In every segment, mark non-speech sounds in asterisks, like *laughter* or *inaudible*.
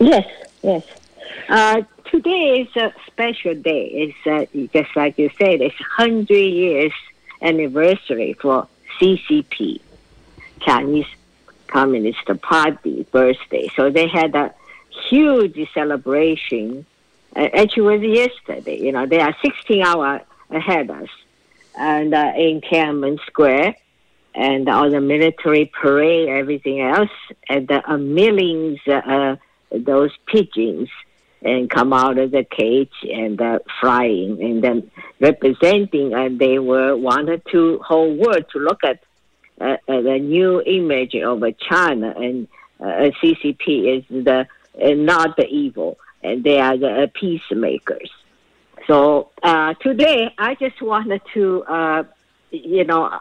Yes, yes. Uh, today is a special day. It's uh, just like you said, it's 100 years anniversary for CCP, Chinese Communist Party birthday. So they had a huge celebration. Uh, actually, it was yesterday. You know, they are 16 hours ahead of us, and uh, in Tiananmen Square, and all the military parade, everything else, and uh, millions uh, those pigeons and come out of the cage and uh, flying and then representing and they were wanted to whole world to look at uh, uh, the new image of China and uh, CCP is the uh, not the evil and they are the uh, peacemakers. So uh, today I just wanted to uh, you know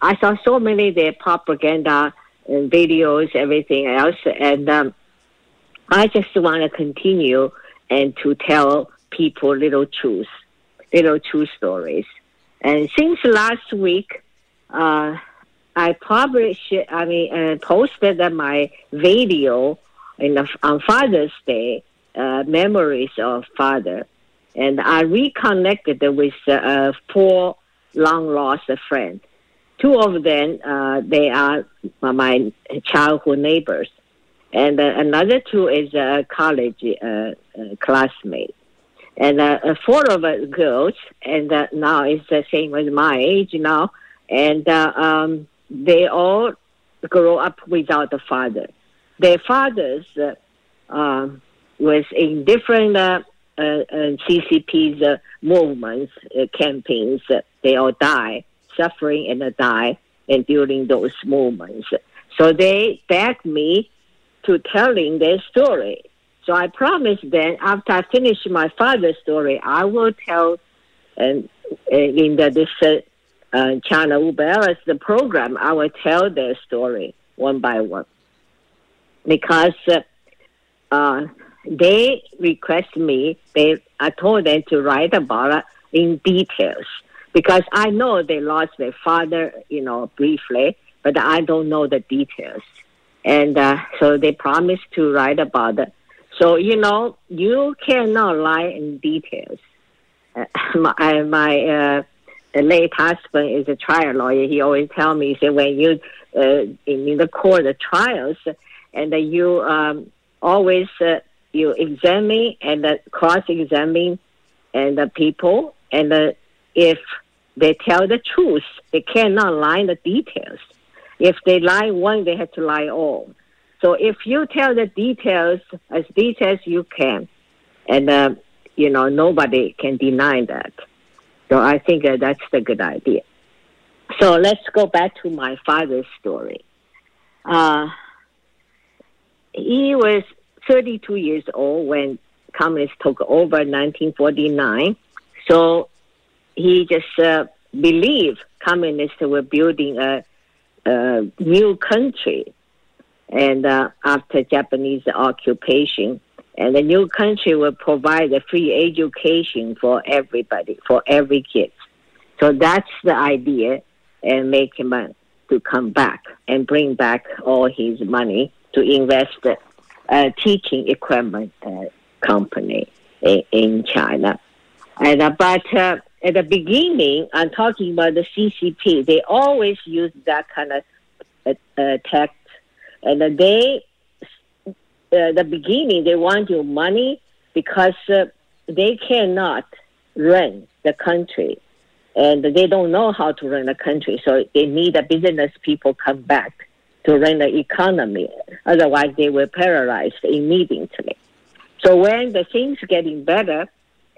I saw so many their propaganda and videos everything else and um, I just want to continue and to tell people little truths, little true stories. And since last week, uh, I published, I mean, uh, posted my video in the, on Father's Day, uh, memories of father, and I reconnected with uh, four long lost friends. Two of them, uh, they are my childhood neighbors and uh, another two is a college uh, uh, classmate. And uh, four of us girls, and uh, now it's the same as my age now, and uh, um, they all grow up without a father. Their fathers uh, um, was in different uh, uh, uh, CCP's uh, movements, uh, campaigns. Uh, they all die, suffering and uh, die, and during those movements. So they begged me to telling their story. So I promised them after I finish my father's story, I will tell and in the this uh, uh, China Uber the program, I will tell their story one by one because uh, uh, they request me. They I told them to write about it in details because I know they lost their father, you know, briefly, but I don't know the details and uh, so they promised to write about it. So you know, you cannot lie in details. Uh, my *laughs* my uh, late husband is a trial lawyer. He always tell me, he said, when you uh, in the court the trials, and uh, you um, always uh, you examine and uh, cross examine and the people, and uh, if they tell the truth, they cannot lie in the details. If they lie one, they have to lie all. So if you tell the details as details you can, and uh, you know nobody can deny that. So I think uh, that's the good idea. So let's go back to my father's story. Uh, he was 32 years old when communists took over in 1949. So he just uh, believed communists were building a uh, new country, and uh, after Japanese occupation, and the new country will provide a free education for everybody, for every kid. So that's the idea, and make him uh, to come back and bring back all his money to invest uh, teaching equipment uh, company in, in China. And uh, but uh, at the beginning, I'm talking about the CCP. They always use that kind of uh, uh, text, and they, uh, the beginning, they want your money because uh, they cannot run the country, and they don't know how to run the country. So they need the business people come back to run the economy. Otherwise, they will paralyze immediately. So when the things getting better,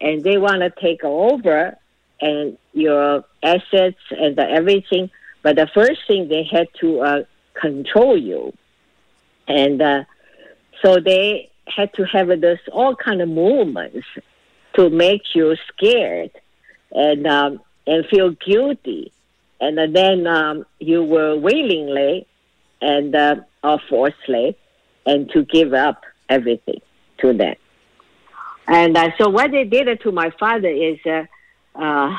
and they want to take over and your assets and everything. But the first thing they had to uh, control you, and uh, so they had to have this all kind of movements to make you scared and um, and feel guilty, and then um, you were willingly and uh, or forcefully, and to give up everything to them. And uh, so what they did to my father is uh, uh,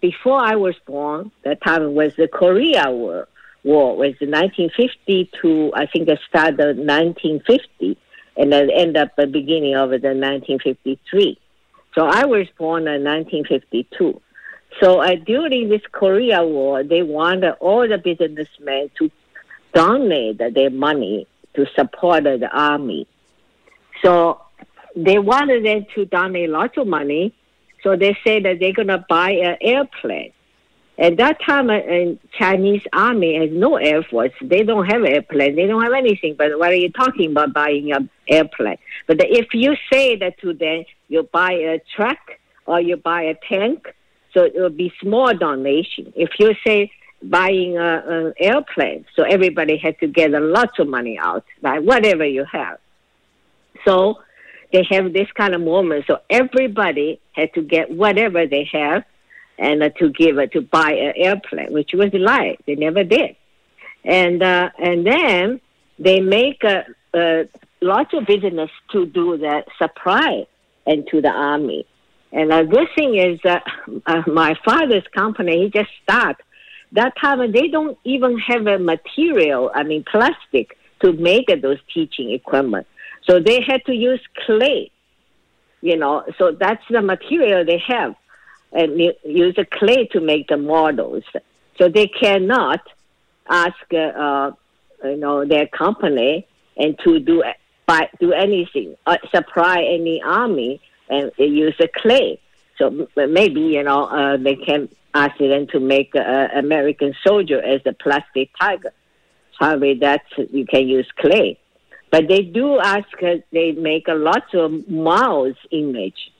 before I was born, that time was the Korea War. War was 1950 to I think it started 1950, and then end up the beginning of the 1953. So I was born in 1952. So uh, during this Korea War, they wanted all the businessmen to donate their money to support the army. So they wanted them to donate lots of money. So they say that they're going to buy an airplane. At that time, uh, Chinese army has no air force. They don't have airplane. They don't have anything. But what are you talking about buying an airplane? But if you say that to them, you buy a truck or you buy a tank, so it will be small donation. If you say buying an airplane, so everybody had to get a lot of money out, like whatever you have. So they have this kind of moment. So everybody had to get whatever they have and uh, to give it to buy an airplane, which was a lie. They never did. And uh, and then they make a, a lots of business to do the supply and to the army. And a good thing is that uh, my father's company, he just started. That time they don't even have a material, I mean plastic, to make those teaching equipment. So they had to use clay, you know, so that's the material they have and use a clay to make the models. So they cannot ask, uh, uh, you know, their company and to do by do anything, uh, supply any army and use a clay. So maybe you know uh, they can ask them to make an American soldier as a plastic tiger. Probably that you can use clay, but they do ask. Uh, they make a lot of Mao's image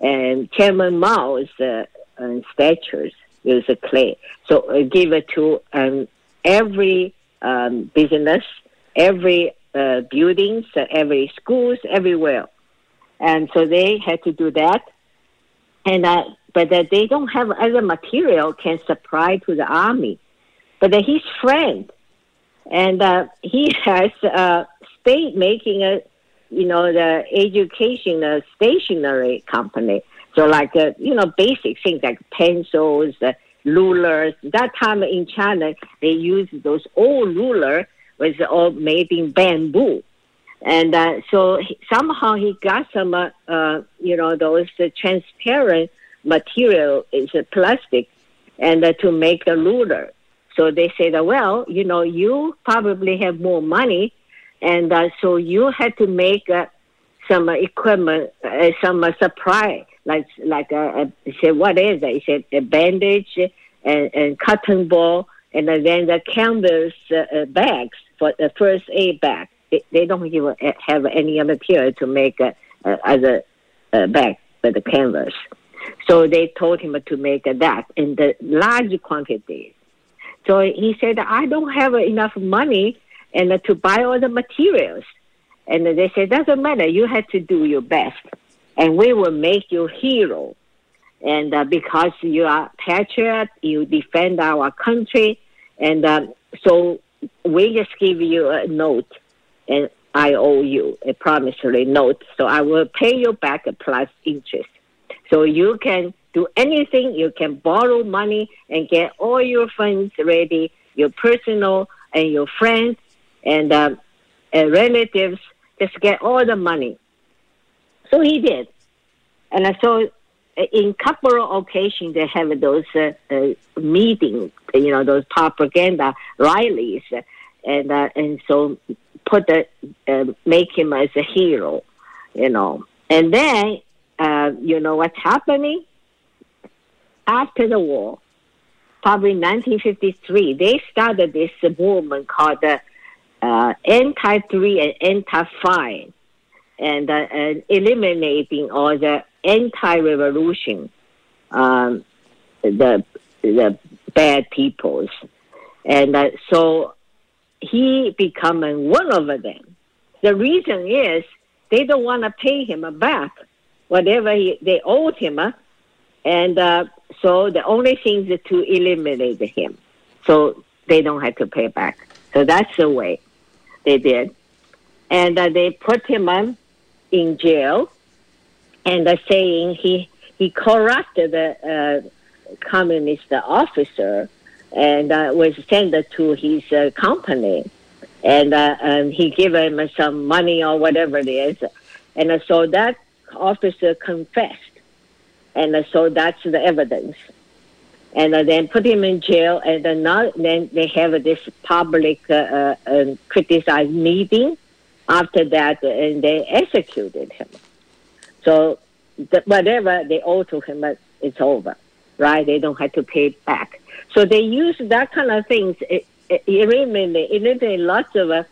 and Chairman Mao's uh, uh, statues use clay. So uh, give it to um, every um, business, every uh, buildings, uh, every schools, everywhere. And so they had to do that. And uh, but uh, they don't have other material can supply to the army. But uh, his friend, and uh, he *laughs* has uh, stayed making a you know, the education uh, stationery company. So like, uh, you know, basic things like pencils, uh, rulers. That time in China, they used those old ruler was all made in bamboo. And uh, so he, somehow he got some, uh, uh, you know, those uh, transparent material, is plastic, and uh, to make the ruler. So they said, well, you know, you probably have more money and uh, so you had to make uh, some equipment, uh, some supply, like like uh, said, what is it? He said a bandage and, and cotton ball, and then the canvas uh, bags for the first aid bag. They, they don't even have any other material to make uh, a bag for the canvas. So they told him to make that in the large quantities. So he said, I don't have enough money and uh, to buy all the materials. And they said, doesn't matter, you have to do your best. And we will make you hero. And uh, because you are patriot, you defend our country. And um, so we just give you a note. And I owe you a promissory note. So I will pay you back plus interest. So you can do anything. You can borrow money and get all your funds ready, your personal and your friends and uh, uh, relatives just get all the money. So he did, and uh, so uh, in couple of occasions they have those uh, uh, meetings, you know, those propaganda rallies, and uh, and so put the uh, make him as a hero, you know, and then uh, you know what's happening after the war. Probably 1953, they started this movement called the uh, anti-3 and anti-5, and, uh, and eliminating all the anti-revolution, um, the the bad peoples, and uh, so he become one of them. The reason is they don't want to pay him back whatever he, they owed him, uh, and uh, so the only thing is to eliminate him, so they don't have to pay back. So that's the way they did. And uh, they put him on in jail and uh, saying he, he corrupted the uh, communist officer and uh, was sent to his uh, company. and uh, and he gave him some money or whatever it is, and so that officer confessed, and so that's the evidence, and uh, then put him in jail, and then now then they have this public uh, uh, criticized meeting. After that, and they executed him. So the, whatever they owe to him, it's over, right? They don't have to pay back. So they use that kind of things. It, it, lots of uh,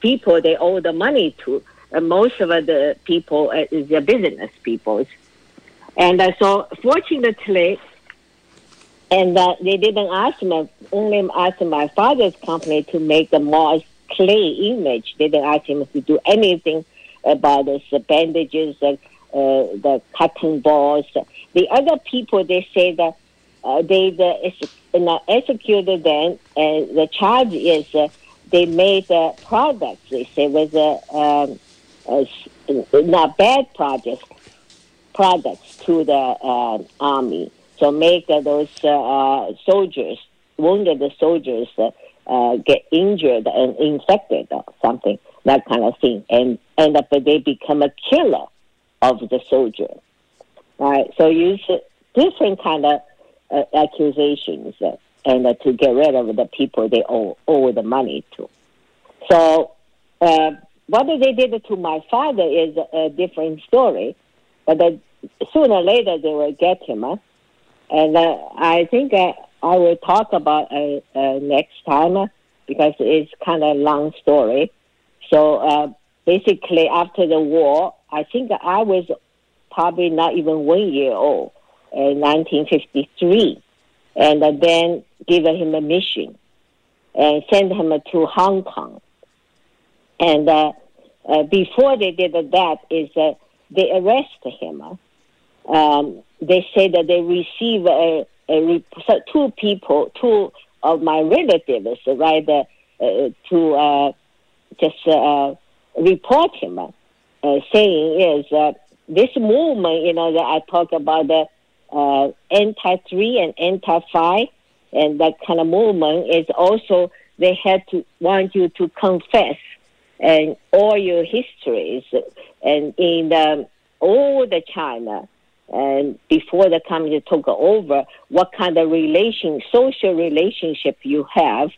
people they owe the money to. Uh, most of uh, the people uh, is the business people. And uh, so fortunately, and uh, they didn't ask me, only asked my father's company to make a more clay image. They didn't ask him to do anything about the bandages, uh, the cotton balls. The other people, they say that uh, they the, uh, executed them, and the charge is uh, they made uh, products. They say was a, um, not bad projects products to the uh, army. So make uh, those uh, soldiers, wounded soldiers, get injured and infected or something, that kind of thing, and end up they become a killer of the soldier. Right. So use different kind of uh, accusations uh, and uh, to get rid of the people they owe, owe the money to. So, uh, what they did to my father is a different story, but sooner or later they will get him. And uh, I think uh, I will talk about uh, uh, next time uh, because it's kind of a long story. So uh, basically, after the war, I think I was probably not even one year old. in 1953, and then give him a mission and sent him to Hong Kong. And before they did that, is they arrested him. Um, they say that they receive a, a, two people, two of my relatives, right, uh, uh, to uh, just report him, saying is this movement, you know, that I talk about the uh, anti three and anti five, and that kind of movement is also they had to want you to confess and all your histories. And in all the China and before the communist took over, what kind of relation, social relationship you have,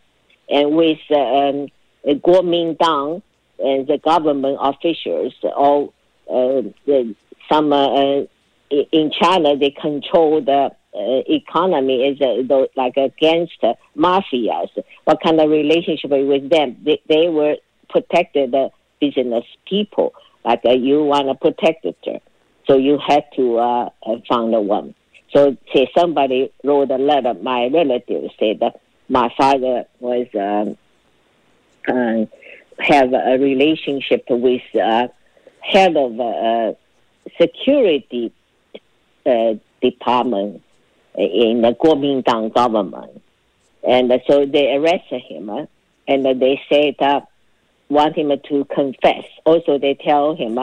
and with uh, um, Kuomintang and the government officials, or uh, the, some uh, in China, they control the uh, economy is uh, like against uh, mafias. What kind of relationship with them? They, they were protected business people. Like uh, you want to protect it, so you had to uh, uh, find one. So say somebody wrote a letter. My relative said that my father was um, uh, have a relationship with uh, head of uh, security uh, department in the Kuomintang government. And so they arrested him, uh, and they said want him to confess. Also, they tell him,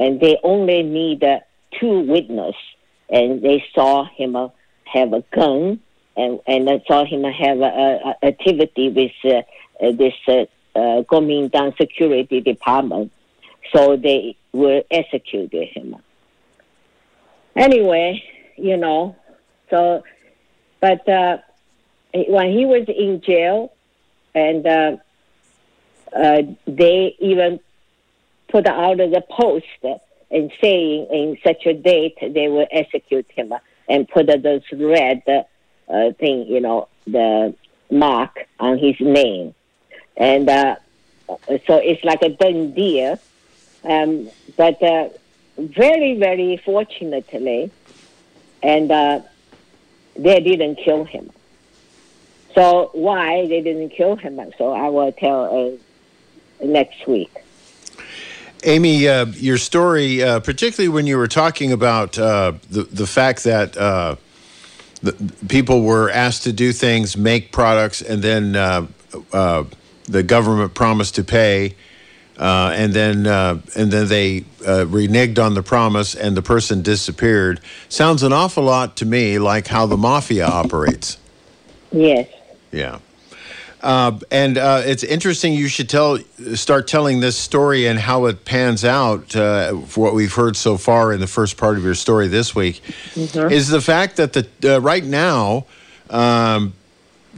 and they only need uh, two witnesses, and they saw him uh, have a gun, and and saw him have a, a activity with uh, uh, this uh, uh, Kuomintang security department. So they will execute him anyway, you know, so, but uh, when he was in jail, and uh, uh, they even put out the post and saying in such a date they will execute him and put those red uh, thing, you know, the mark on his name, and uh, so it's like a done deal. Um, but uh, very, very fortunately, and uh, they didn't kill him. So why they didn't kill him? So I will tell uh, next week. Amy, uh, your story, uh, particularly when you were talking about uh, the the fact that uh, the, people were asked to do things, make products, and then uh, uh, the government promised to pay, uh, and then uh, and then they uh, reneged on the promise, and the person disappeared. Sounds an awful lot to me like how the mafia operates. Yes. Yeah. Uh, and uh, it's interesting. You should tell, start telling this story and how it pans out. Uh, for what we've heard so far in the first part of your story this week, mm-hmm. is the fact that the uh, right now, um,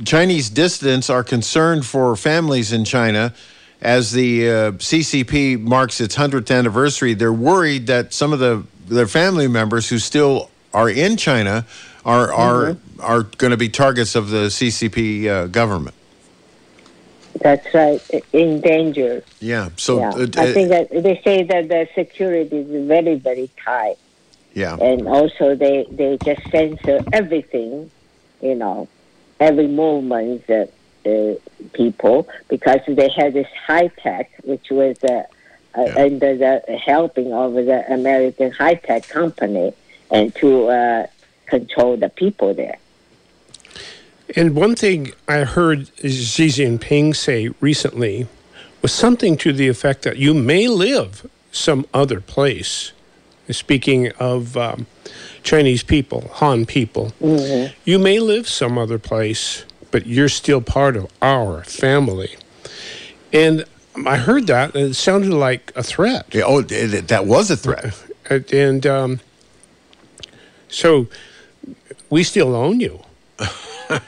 Chinese dissidents are concerned for families in China. As the uh, CCP marks its hundredth anniversary, they're worried that some of the their family members who still are in China are are mm-hmm. are going to be targets of the CCP uh, government. That's right, in danger. Yeah. So yeah. Uh, I think that they say that the security is very very tight. Yeah. And also they they just censor everything, you know, every movement. Uh, uh, people because they had this high tech, which was uh, uh, yeah. under the helping of the American high tech company, and to uh, control the people there. And one thing I heard Xi Jinping say recently was something to the effect that you may live some other place. Speaking of um, Chinese people, Han people, mm-hmm. you may live some other place, but you're still part of our family. And I heard that, and it sounded like a threat. Yeah, oh, that was a threat. And um, so we still own you.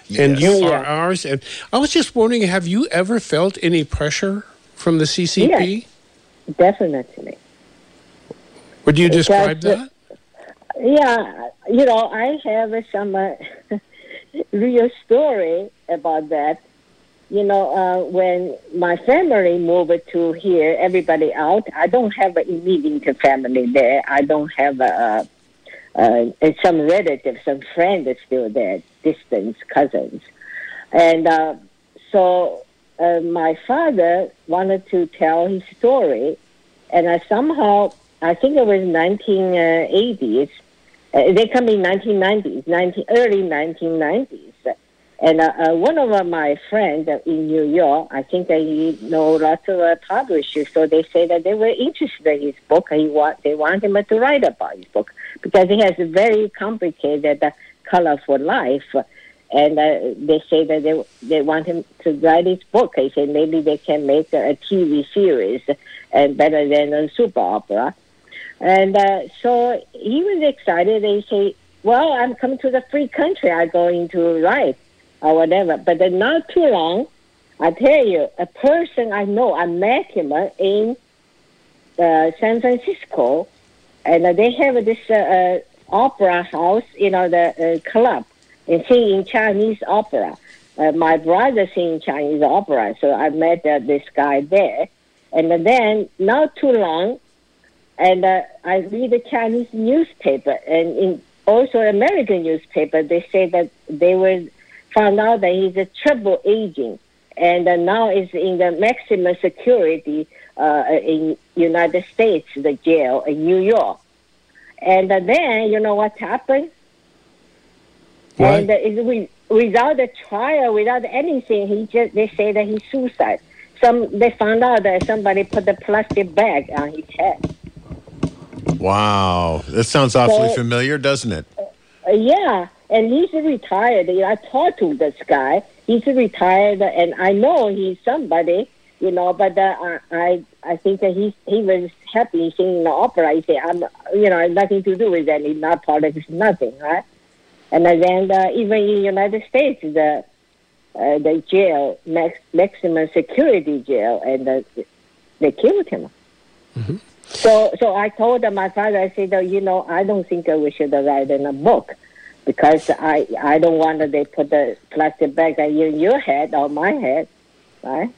Yes. *laughs* And you are ours. And I was just wondering, have you ever felt any pressure from the CCP? Yes, definitely. Would you describe that? Yeah, you know, I have a some uh, *laughs* real story about that. You know, uh, when my family moved to here, everybody out. I don't have an immediate family there. I don't have a, uh, and some relatives, some friends are still there, distant cousins. And uh, so uh, my father wanted to tell his story, and I somehow, I think it was 1980s, uh, they come in 1990s, 19, early 1990s. And uh, uh, one of my friends in New York, I think he know lots of publishers, so they say that they were interested in his book. He want, they want him to write about his book because he has a very complicated, uh, colorful life. And uh, they say that they they want him to write his book. They say maybe they can make a, TV series and better than a super opera. And uh, so he was excited. They say, "Well, I'm coming to the free country. I'm going to write or whatever." But then not too long, I tell you, a person I know, I met him in uh, San Francisco and uh, they have this uh, uh, opera house, you know, the club, and singing Chinese opera. my brother singing Chinese opera, so I met this guy there. And then, not too long, and uh, I read the Chinese newspaper and in also American newspaper. They say that they were found out that he's a triple agent, and uh, now is in the maximum security uh, in United States, the jail in New York. And then, you know what happened? What? And uh, without a trial, without anything, he just they say that he suicide. Some they found out that somebody put the plastic bag on his head. Wow, that sounds awfully so, familiar, doesn't it? Uh, yeah, and he's retired. I talked to this guy. He's retired, and I know he's somebody you know. But uh, I I think that he he was happy singing the opera. He said, "I'm you know, nothing to do with that. It's not politics, nothing, right?" And then uh, even in the United States, the uh, the jail, max, maximum security jail, and uh, they killed him. Mm-hmm. So, so I told my father, I said, oh, you know, I don't think we should write in a book because I I don't want that they put the plastic bag in your head or my head, right?